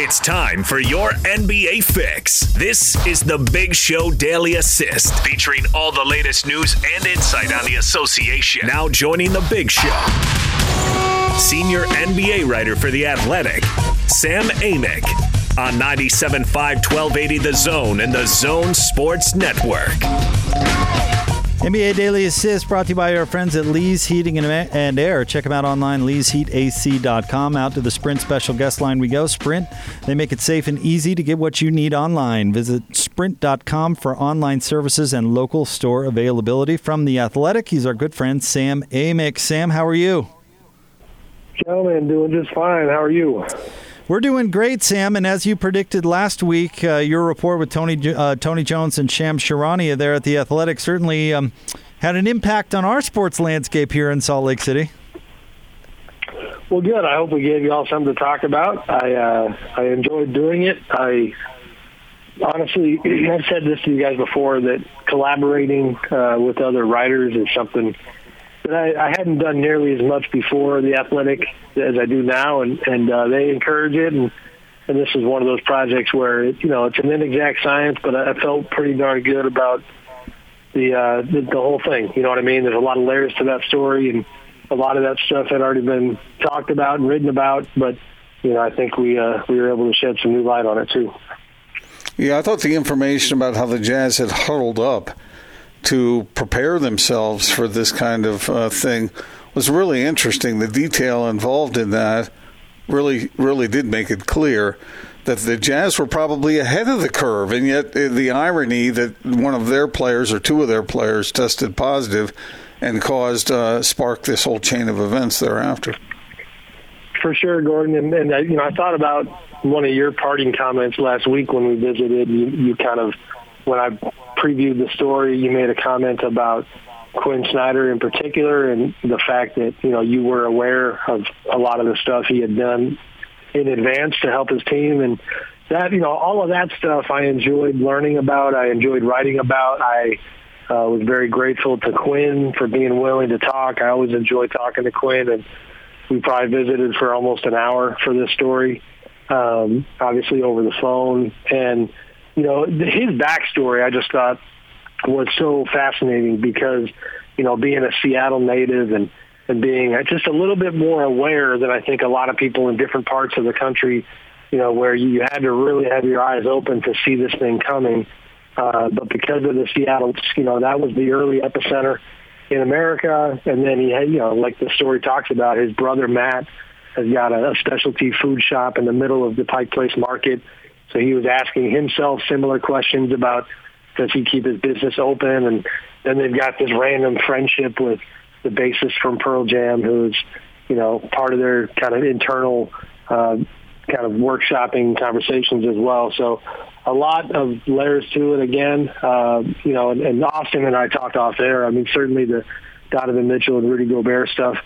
It's time for your NBA fix. This is the Big Show Daily Assist, featuring all the latest news and insight on the association. Now joining the Big Show, senior NBA writer for The Athletic, Sam Amick, on 97.5 1280 The Zone and The Zone Sports Network. NBA Daily Assist brought to you by our friends at Lee's Heating and Air. Check them out online, leesheatac.com. Out to the Sprint special guest line we go. Sprint, they make it safe and easy to get what you need online. Visit sprint.com for online services and local store availability. From The Athletic, he's our good friend, Sam Amick. Sam, how are you? Gentlemen, doing just fine. How are you? We're doing great, Sam. And as you predicted last week, uh, your report with Tony uh, Tony Jones and Shams Charania there at the Athletic certainly um, had an impact on our sports landscape here in Salt Lake City. Well, good. I hope we gave you all something to talk about. I uh, I enjoyed doing it. I honestly, I've said this to you guys before that collaborating uh, with other writers is something that I, I hadn't done nearly as much before the athletic as I do now, and and uh, they encourage it, and and this is one of those projects where it, you know it's an inexact science, but I felt pretty darn good about the, uh, the the whole thing. You know what I mean? There's a lot of layers to that story, and a lot of that stuff had already been talked about and written about, but you know I think we uh, we were able to shed some new light on it too. Yeah, I thought the information about how the Jazz had huddled up to prepare themselves for this kind of uh, thing was really interesting. The detail involved in that really, really did make it clear that the Jazz were probably ahead of the curve, and yet uh, the irony that one of their players or two of their players tested positive and caused uh, sparked this whole chain of events thereafter. For sure, Gordon, and, and uh, you know, I thought about one of your parting comments last week when we visited. You, you kind of when I previewed the story, you made a comment about Quin Snyder in particular and the fact that, you know, you were aware of a lot of the stuff he had done in advance to help his team. And that, you know, all of that stuff I enjoyed learning about. I enjoyed writing about. I uh, was very grateful to Quin for being willing to talk. I always enjoy talking to Quin and we probably visited for almost an hour for this story, um, obviously over the phone. And, you know, his backstory I just thought was so fascinating because, you know, being a Seattle native and, and being just a little bit more aware than I think a lot of people in different parts of the country, you know, where you had to really have your eyes open to see this thing coming. Uh, but because of the Seattle, you know, that was the early epicenter in America. And then he had, you know, like the story talks about, his brother Matt has got a, a specialty food shop in the middle of the Pike Place Market so he was asking himself similar questions about does he keep his business open? And then they've got this random friendship with the bassist from Pearl Jam, who's you know part of their kind of internal uh, kind of workshopping conversations as well. So a lot of layers to it. Again, uh, you know, and, and Austin and I talked off air. I mean, certainly the Donovan Mitchell and Rudy Gobert stuff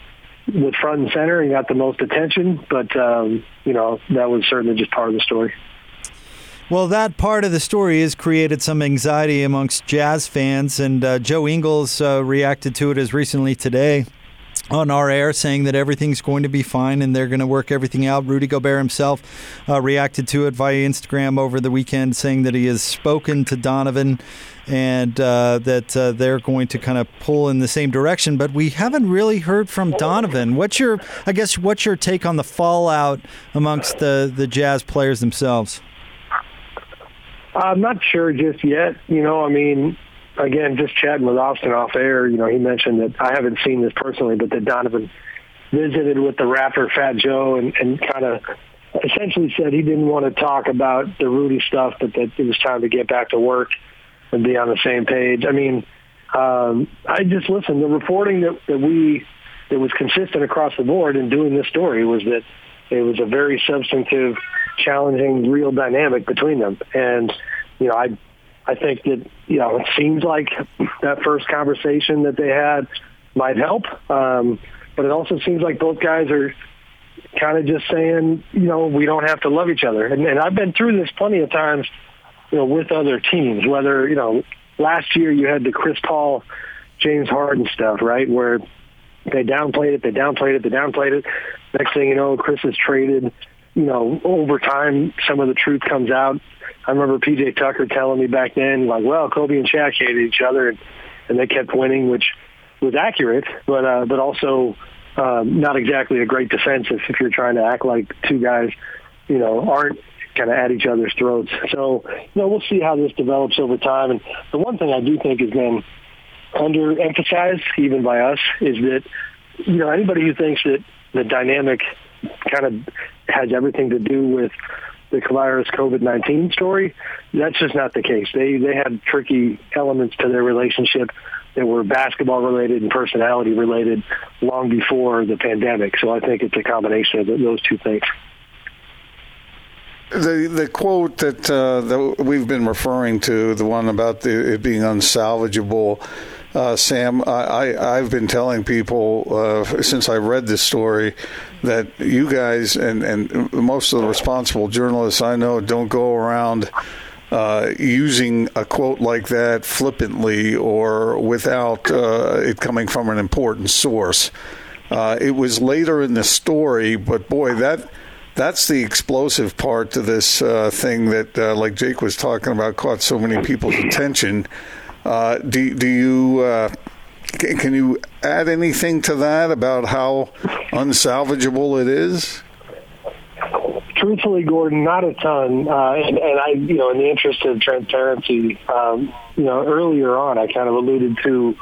was front and center and got the most attention. But um, you know, that was certainly just part of the story. Well, that part of the story has created some anxiety amongst Jazz fans, and uh, Joe Ingles uh, reacted to it as recently today on our air, saying that everything's going to be fine and they're going to work everything out. Rudy Gobert himself uh, reacted to it via Instagram over the weekend, saying that he has spoken to Donovan and uh, that uh, they're going to kind of pull in the same direction. But we haven't really heard from Donovan. What's your, I guess, what's your take on the fallout amongst the the Jazz players themselves? I'm not sure just yet. You know, I mean, again, just chatting with Austin off air, you know, he mentioned that I haven't seen this personally, but that Donovan visited with the rapper Fat Joe and, and kind of essentially said he didn't want to talk about the Rudy stuff, but that it was time to get back to work and be on the same page. I mean, um, I just listen. The reporting that, that we that was consistent across the board in doing this story was that it was a very substantive challenging, real dynamic between them. And you know, I I think that you know it seems like that first conversation that they had might help, um, but it also seems like both guys are kind of just saying, you know, we don't have to love each other. And, and I've been through this plenty of times, you know, with other teams. Whether you know, last year you had the Chris Paul, James Harden stuff, right, where they downplayed it, they downplayed it, they downplayed it. Next thing you know, Chris is traded you know, over time, some of the truth comes out. I remember PJ Tucker telling me back then, like, well, Kobe and Shaq hated each other, and, and they kept winning, which was accurate, but uh, but also um, not exactly a great defense if, if you're trying to act like two guys, you know, aren't kind of at each other's throats. So, you know, we'll see how this develops over time. And the one thing I do think has been underemphasized, even by us, is that, you know, anybody who thinks that the dynamic kind of has everything to do with the virus COVID-19 story, that's just not the case. They, they had tricky elements to their relationship that were basketball related and personality related long before the pandemic. So I think it's a combination of those two things. The the quote that uh, that we've been referring to, the one about the, it being unsalvageable, uh, Sam, I, I have been telling people uh, since I read this story that you guys and and most of the responsible journalists I know don't go around. Uh, using a quote like that flippantly or without uh, it coming from an important source. Uh, it was later in the story, but boy, that that's the explosive part to this uh, thing that, uh, like Jake was talking about, caught so many people's attention. Uh, do do you uh, can you add anything to that about how unsalvageable it is? Truthfully, Gordon, not a ton. Uh, and, and, I, you know, in the interest of transparency, um, you know, earlier on, I kind of alluded to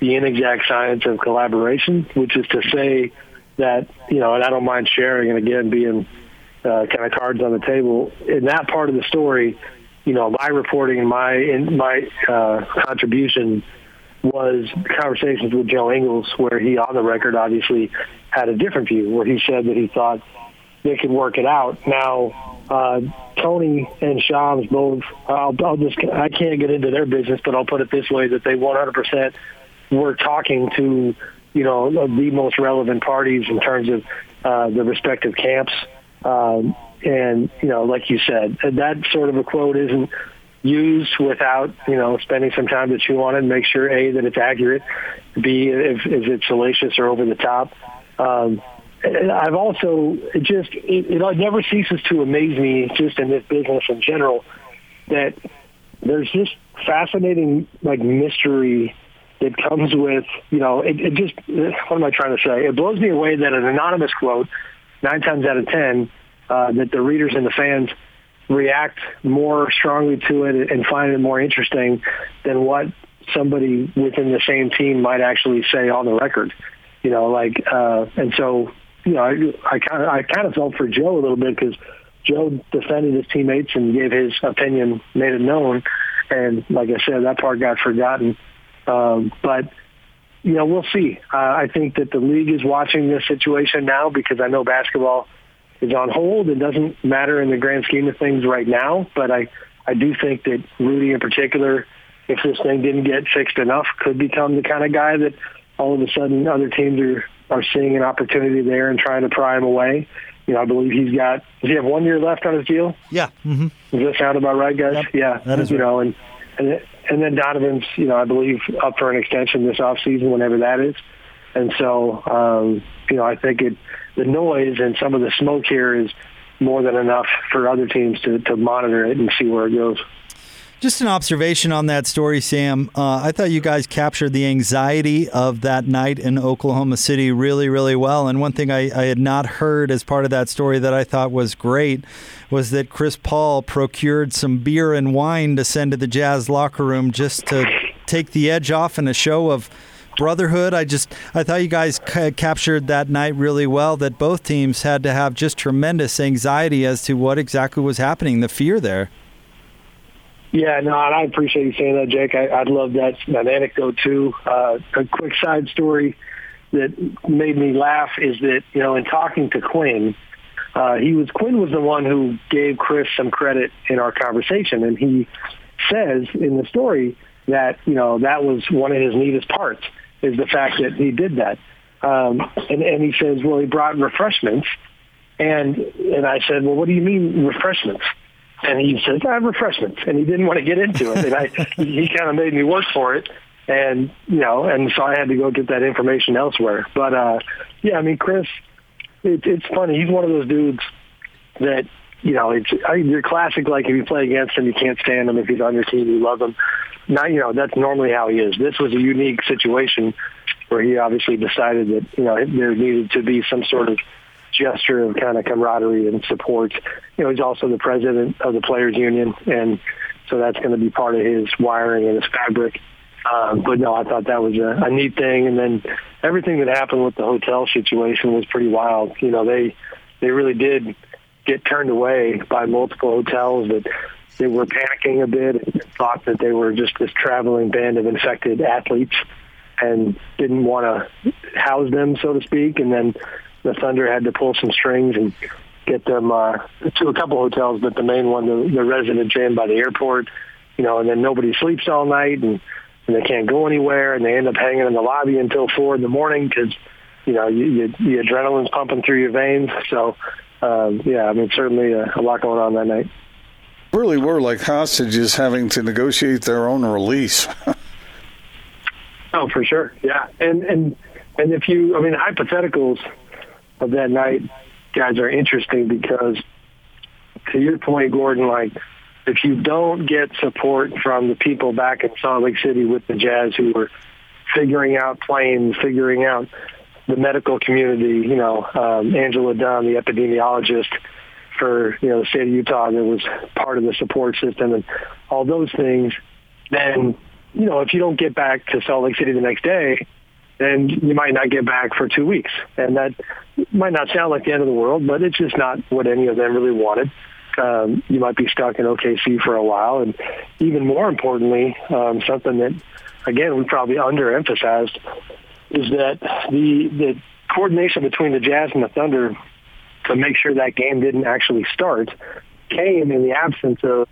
the inexact science of collaboration, which is to say that you know, and I don't mind sharing, and again, being uh, kind of cards on the table in that part of the story. You know, my reporting and my in my uh, contribution was conversations with Joe Ingles, where he, on the record, obviously had a different view, where he said that he thought they could work it out. Now, uh, Tony and Shams both, I'll, I'll just, I can't get into their business, but I'll put it this way, that they 100% were talking to you know, the most relevant parties in terms of uh, the respective camps. Um, and, you know, like you said, that sort of a quote isn't used without, you know, spending some time to chew on it and make sure, A, that it's accurate, B, if, if it's salacious or over the top. Um, I've also just it, it never ceases to amaze me just in this business in general that there's this fascinating like mystery it comes with, you know, it, it just, what am I trying to say? It blows me away that an anonymous quote, nine times out of ten, uh, that the readers and the fans react more strongly to it and find it more interesting than what somebody within the same team might actually say on the record. You know, like, uh, and so, you know, I kind of, I kind of felt for Joe a little bit because Joe defended his teammates and gave his opinion, made it known. And like I said, that part got forgotten. Um, but you know, we'll see. Uh, I think that the league is watching this situation now because I know basketball is on hold. It doesn't matter in the grand scheme of things right now, but I I do think that Rudy in particular, if this thing didn't get fixed enough, could become the kind of guy that all of a sudden other teams are are seeing an opportunity there and trying to pry him away. You know, I believe he's got. Does he have one year left on his deal? Yeah. Mm-hmm. Does that sound about right, guys? Yep. Yeah. That is you right. know, and and and then Donovan's, you know, I believe up for an extension this off season, whenever that is. And so, um, you know, I think it the noise and some of the smoke here is more than enough for other teams to, to monitor it and see where it goes. Just an observation on that story, Sam. Uh, I thought you guys captured the anxiety of that night in Oklahoma City really, really well. And one thing I, I, had not heard as part of that story that I thought was great was that Chris Paul procured some beer and wine to send to the Jazz locker room just to take the edge off in a show of brotherhood. I just I thought you guys ca- captured that night really well. That both teams had to have just tremendous anxiety as to what exactly was happening, the fear there. Yeah, no, and I appreciate you saying that, Jake. I, I'd love that, that anecdote too. Uh, a quick side story that made me laugh is that you know in talking to Quin, uh, he was Quin was the one who gave Chris some credit in our conversation, and he says in the story that you know that was one of his neatest parts is the fact that he did that. Um, and, and he says, well, he brought refreshments, and and I said, well, what do you mean refreshments? And he says, I have refreshments, and he didn't want to get into it, and I he kind of made me work for it, and you know, and so I had to go get that information elsewhere. But uh, yeah, I mean, Chris, it, it's funny. He's one of those dudes that you know it's you're classic. Like if you play against him, you can't stand him. If he's on your team, you love him. Now, you know that's normally how he is. This was a unique situation where he obviously decided that you know there needed to be some sort of gesture of kind of camaraderie and support. You know, he's also the president of the players union, and so that's going to be part of his wiring and his fabric. Um, but no, I thought that was a, a neat thing. And then everything that happened with the hotel situation was pretty wild. You know, they they really did get turned away by multiple hotels that they were panicking a bit and thought that they were just this traveling band of infected athletes and didn't want to house them, so to speak. And then the Thunder had to pull some strings and get them uh, to a couple hotels, but the main one, the, the residence inn by the airport, you know, and then nobody sleeps all night and, and they can't go anywhere and they end up hanging in the lobby until four in the morning because, you know, you, you, the adrenaline's pumping through your veins. So, um, yeah, I mean, certainly a, a lot going on that night. Really were like hostages having to negotiate their own release. oh, for sure. Yeah. And, and, and if you, I mean, hypotheticals of that night, guys, are interesting because to your point, Gordon, like if you don't get support from the people back in Salt Lake City with the Jazz who were figuring out planes, figuring out the medical community, you know, um, Angela Dunn, the epidemiologist for, you know, the state of Utah that was part of the support system and all those things, then, you know, if you don't get back to Salt Lake City the next day, then you might not get back for two weeks. And that might not sound like the end of the world, but it's just not what any of them really wanted. Um, you might be stuck in OKC for a while. And even more importantly, um, something that, again, we probably underemphasized is that the, the coordination between the Jazz and the Thunder to make sure that game didn't actually start came in the absence of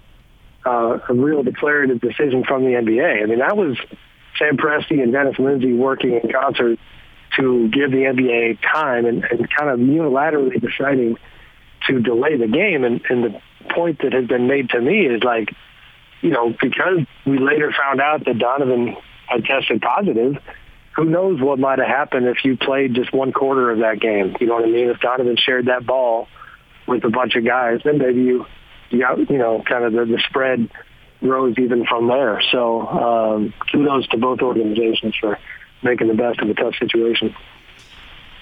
uh, a real declarative decision from the NBA. I mean, that was Sam Presti and Dennis Lindsey working in concert to give the NBA time and, and kind of unilaterally deciding to delay the game. And, and the point that has been made to me is like, you know, because we later found out that Donovan had tested positive, who knows what might have happened if you played just one quarter of that game. You know what I mean? If Donovan shared that ball with a bunch of guys, then maybe you, you got, you know, kind of the, the spread rose even from there. So um, kudos to both organizations for making the best of a tough situation.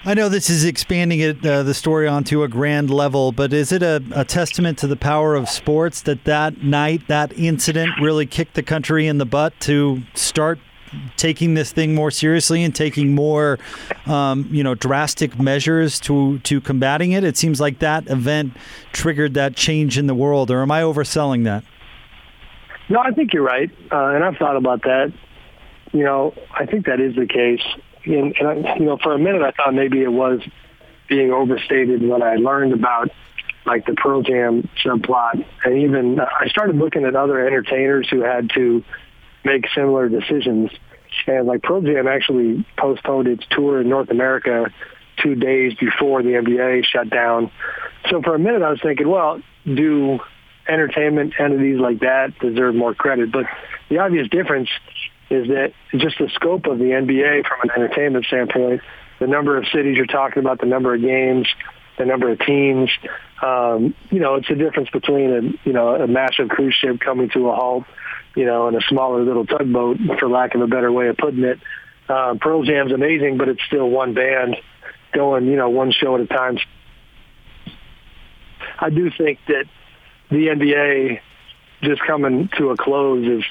I know this is expanding it uh, the story onto a grand level, but is it a, a, testament to the power of sports that that night, that incident, really kicked the country in the butt to start taking this thing more seriously and taking more, um, you know, drastic measures to to combating it? It seems like that event triggered that change in the world, or am I overselling that? No, I think you're right, uh, and I've thought about that. You know, I think that is the case. And, and I, you know, for a minute, I thought maybe it was being overstated when I learned about like the Pearl Jam subplot, and even I started looking at other entertainers who had to make similar decisions. And like Pearl Jam actually postponed its tour in North America two days before the NBA shut down. So for a minute, I was thinking, well, do entertainment entities like that deserve more credit. But the obvious difference is that just the scope of the NBA from an entertainment standpoint, the number of cities you're talking about, the number of games, the number of teams, um, you know, it's a difference between a, you know, a massive cruise ship coming to a halt, you know, and a smaller little tugboat, for lack of a better way of putting it. Uh, Pearl Jam's amazing, but it's still one band going, you know, one show at a time. I do think that the NBA just coming to a close is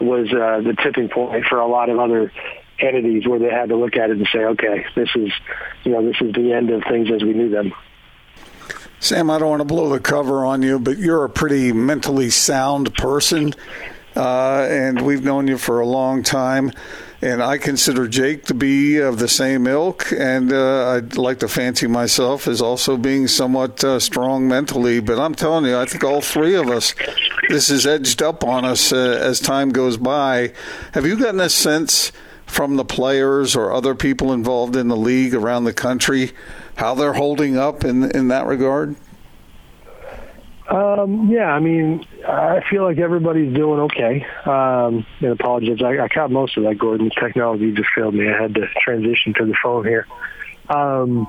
was uh, the tipping point for a lot of other entities where they had to look at it and say, okay, this is you know this is the end of things as we knew them. Sam, I don't want to blow the cover on you, but you're a pretty mentally sound person, uh, and we've known you for a long time and I consider Jake to be of the same ilk, and uh, I'd like to fancy myself as also being somewhat uh, strong mentally. But I'm telling you, I think all three of us, this is edged up on us uh, as time goes by. Have you gotten a sense from the players or other people involved in the league around the country how they're holding up in in that regard? Um, yeah, I mean, I feel like everybody's doing okay. Um, and apologize, I, I caught most of that, Gordon. Technology just failed me. I had to transition to the phone here. Um,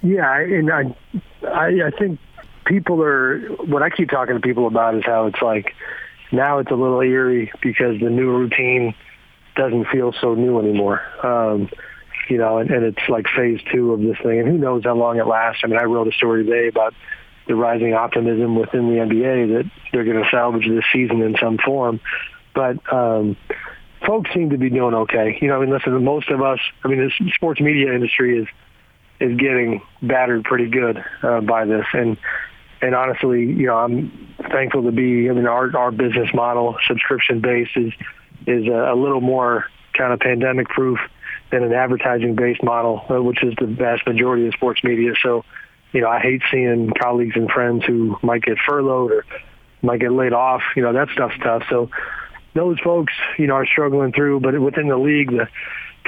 yeah, and I, I, I think people are what I keep talking to people about is how it's like now it's a little eerie because the new routine doesn't feel so new anymore. Um, you know, and, and it's like phase two of this thing, and who knows how long it lasts. I mean, I wrote a story today about the rising optimism within the NBA that they're going to salvage this season in some form, but um, folks seem to be doing okay. You know, I mean, listen, most of us, I mean, the sports media industry is is getting battered pretty good uh, by this, and and honestly, you know, I'm thankful to be. I mean, our our business model, subscription based, is is a, a little more kind of pandemic proof than an advertising based model, uh, which is the vast majority of sports media. So, you know, I hate seeing colleagues and friends who might get furloughed or might get laid off. You know, that stuff's tough. So those folks, you know, are struggling through. But within the league, the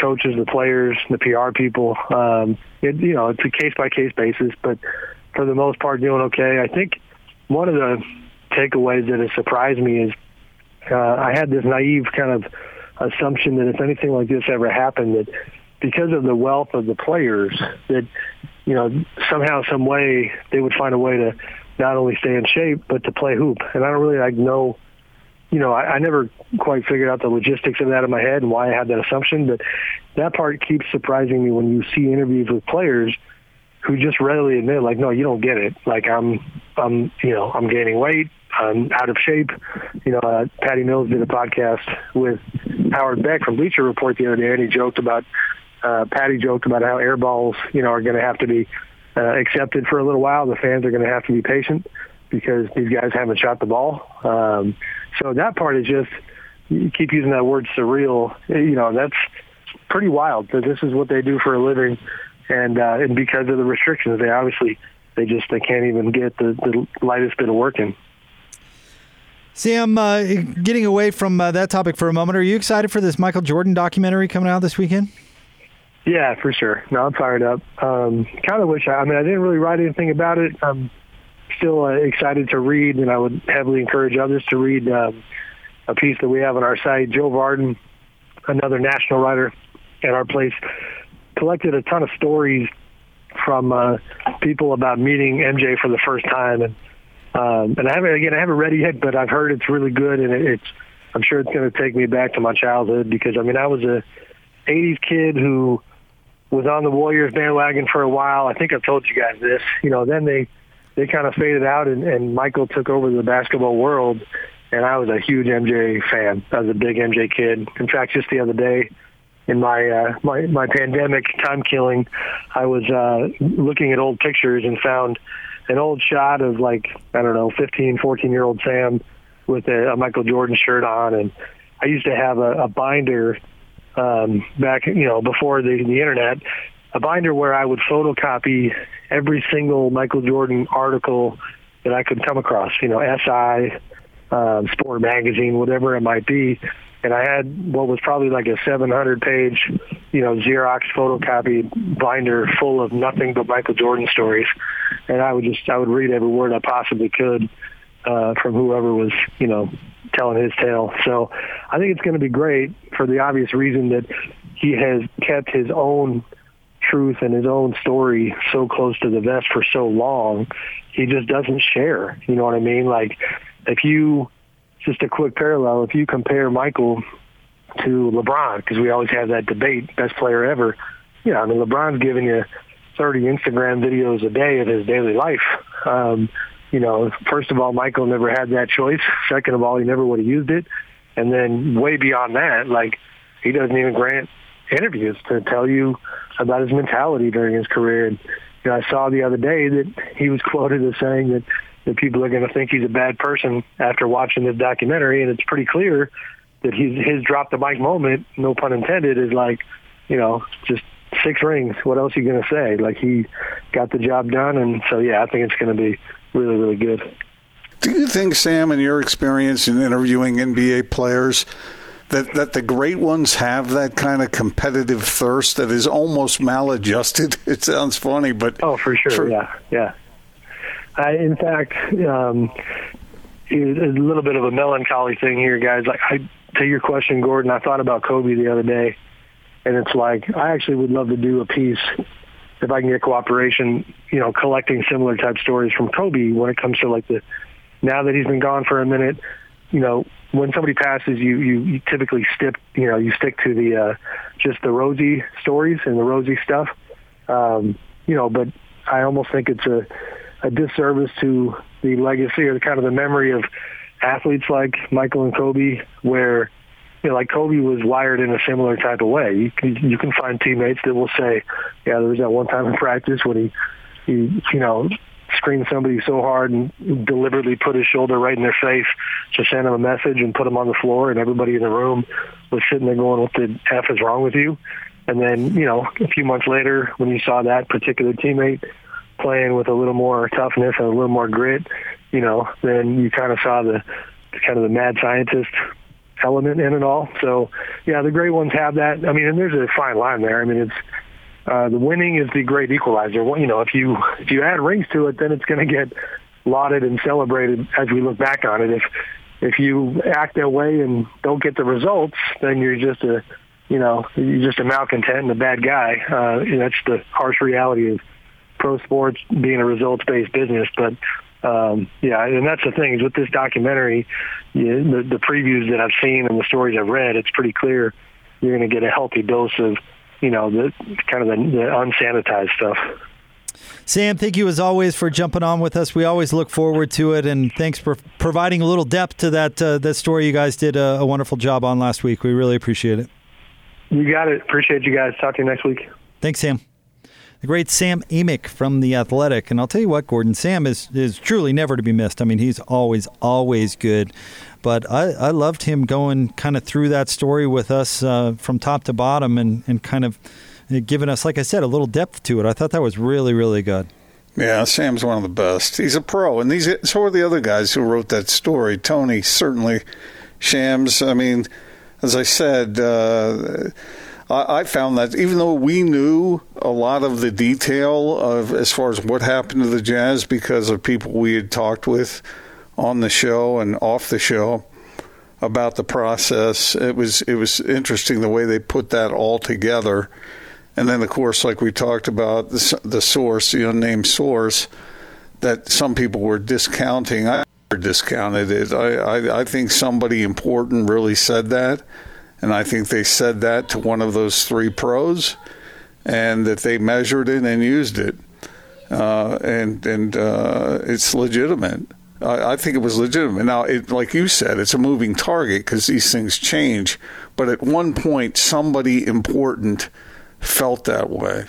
coaches, the players, the PR people, um, it, you know, it's a case by case basis. But for the most part, doing okay. I think one of the takeaways that has surprised me is uh, I had this naive kind of assumption that if anything like this ever happened, that because of the wealth of the players, that you know somehow, some way, they would find a way to not only stay in shape but to play hoop. And I don't really like know. You know, I, I never quite figured out the logistics of that in my head and why I had that assumption, but that part keeps surprising me when you see interviews with players who just readily admit, like, no, you don't get it. Like, I'm, I'm, you know, I'm gaining weight. I'm out of shape. You know, uh, Patty Mills did a podcast with Howard Beck from Bleacher Report the other day, and he joked about, uh, Patty joked about how air balls, you know, are going to have to be uh, accepted for a little while. The fans are going to have to be patient because these guys haven't shot the ball. Um, so that part is just, you keep using that word surreal. You know, that's pretty wild that this is what they do for a living. And, uh, and because of the restrictions, they obviously, they just, they can't even get the, the lightest bit of work in. Sam, uh, getting away from uh, that topic for a moment, are you excited for this Michael Jordan documentary coming out this weekend? Yeah, for sure. No, I'm fired up. Um, kind of wish I, I mean, I didn't really write anything about it. I'm still uh, excited to read, and I would heavily encourage others to read um, a piece that we have on our site. Joe Vardon, another national writer at our place, collected a ton of stories from uh, people about meeting MJ for the first time, and um, and I haven't again I haven't read it yet, but I've heard it's really good, and it, it's I'm sure it's going to take me back to my childhood because I mean I was a '80s kid who was on the Warriors bandwagon for a while. I think I've told you guys this. You know, then they they kind of faded out, and, and Michael took over the basketball world, and I was a huge MJ fan. I was a big MJ kid. In fact, just the other day, in my uh, my my pandemic time killing, I was uh, looking at old pictures and found an old shot of like I don't know, 15, 14 year old Sam with a, a Michael Jordan shirt on, and I used to have a, a binder um, back, you know, before the, the internet, a binder where I would photocopy every single Michael Jordan article that I could come across, you know, SI, um, Sport Magazine, whatever it might be. And I had what was probably like a 700 page, you know, Xerox photocopied binder full of nothing but Michael Jordan stories. And I would just, I would read every word I possibly could uh, from whoever was, you know, telling his tale. So I think it's going to be great for the obvious reason that he has kept his own truth and his own story so close to the vest for so long. He just doesn't share. You know what I mean? Like if you just a quick parallel, if you compare Michael to LeBron, because we always have that debate, best player ever. Yeah, I mean LeBron's giving you 30 Instagram videos a day of his daily life. Um, you know, first of all, Michael never had that choice. Second of all, he never would have used it. And then way beyond that, like he doesn't even grant interviews to tell you about his mentality during his career. And you know, I saw the other day that he was quoted as saying that that people are going to think he's a bad person after watching this documentary, and it's pretty clear that he's his drop the mic moment, no pun intended, is like, you know, just six rings. What else are you going to say? Like he got the job done, and so yeah, I think it's going to be really, really good. Do you think, Sam, in your experience in interviewing NBA players, that, that the great ones have that kind of competitive thirst that is almost maladjusted? It sounds funny, but oh, for sure, for, yeah, yeah. I, in fact, um, a little bit of a melancholy thing here, guys. Like, I, to your question, Gordon, I thought about Kobe the other day, and it's like I actually would love to do a piece if I can get cooperation, you know, collecting similar type stories from Kobe when it comes to like the now that he's been gone for a minute, you know, when somebody passes, you you, you typically stick you know you stick to the uh, just the rosy stories and the rosy stuff, um, you know. But I almost think it's a a disservice to the legacy or the kind of the memory of athletes like Michael and Kobe, where you know, like Kobe was wired in a similar type of way. You can you can find teammates that will say, "Yeah, there was that one time in practice when he he you know screened somebody so hard and deliberately put his shoulder right in their face to send them a message and put them on the floor, and everybody in the room was sitting there going, "What the f is wrong with you?" And then you know, a few months later, when you saw that particular teammate playing with a little more toughness and a little more grit, you know, then you kind of saw the kind of the mad scientist element in it all. So yeah, the great ones have that. I mean, and there's a fine line there. I mean, it's uh, the winning is the great equalizer. Well, you know, if you if you add rings to it, then it's going to get lauded and celebrated as we look back on it. If if you act that way and don't get the results, then you're just a you know you're just a malcontent and a bad guy. Uh, that's the harsh reality of pro sports being a results based business. But um, yeah, and that's the thing is with this documentary, you, the, the previews that I've seen and the stories I've read, it's pretty clear you're going to get a healthy dose of, you know, the kind of the, the unsanitized stuff. Sam, thank you as always for jumping on with us. We always look forward to it, and thanks for providing a little depth to that uh, that story you guys did a, a wonderful job on last week. We really appreciate it. You got it. Appreciate you guys. Talk to you next week. Thanks, Sam the great Sam Amick from The Athletic. And I'll tell you what, Gordon, Sam is, is truly never to be missed. I mean, he's always, always good. But I, I loved him going kind of through that story with us uh, from top to bottom and, and kind of giving us, like I said, a little depth to it. I thought that was really, really good. Yeah, Sam's one of the best. He's a pro, and these so are the other guys who wrote that story. Tony certainly, Shams. I mean, as I said, uh, I, found that even though we knew a lot of the detail of as far as what happened to the Jazz because of people we had talked with on the show and off the show about the process, it was it was interesting the way they put that all together. And then, of course, like we talked about, the, the source, the unnamed source, that some people were discounting. I discounted it. I, I, I think somebody important really said that and I think they said that to one of those three pros, and that they measured it and used it, uh, and and uh, it's legitimate. I, I, think it was legitimate. Now, it, like you said, it's a moving target because these things change. But at one point, somebody important felt that way.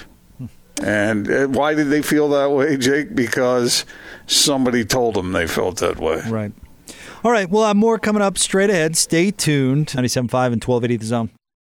And uh, why did they feel that way, Jake? Because somebody told them they felt that way. Right. All right, we'll have more coming up straight ahead. Stay tuned. 97.5 and 1280 The Zone.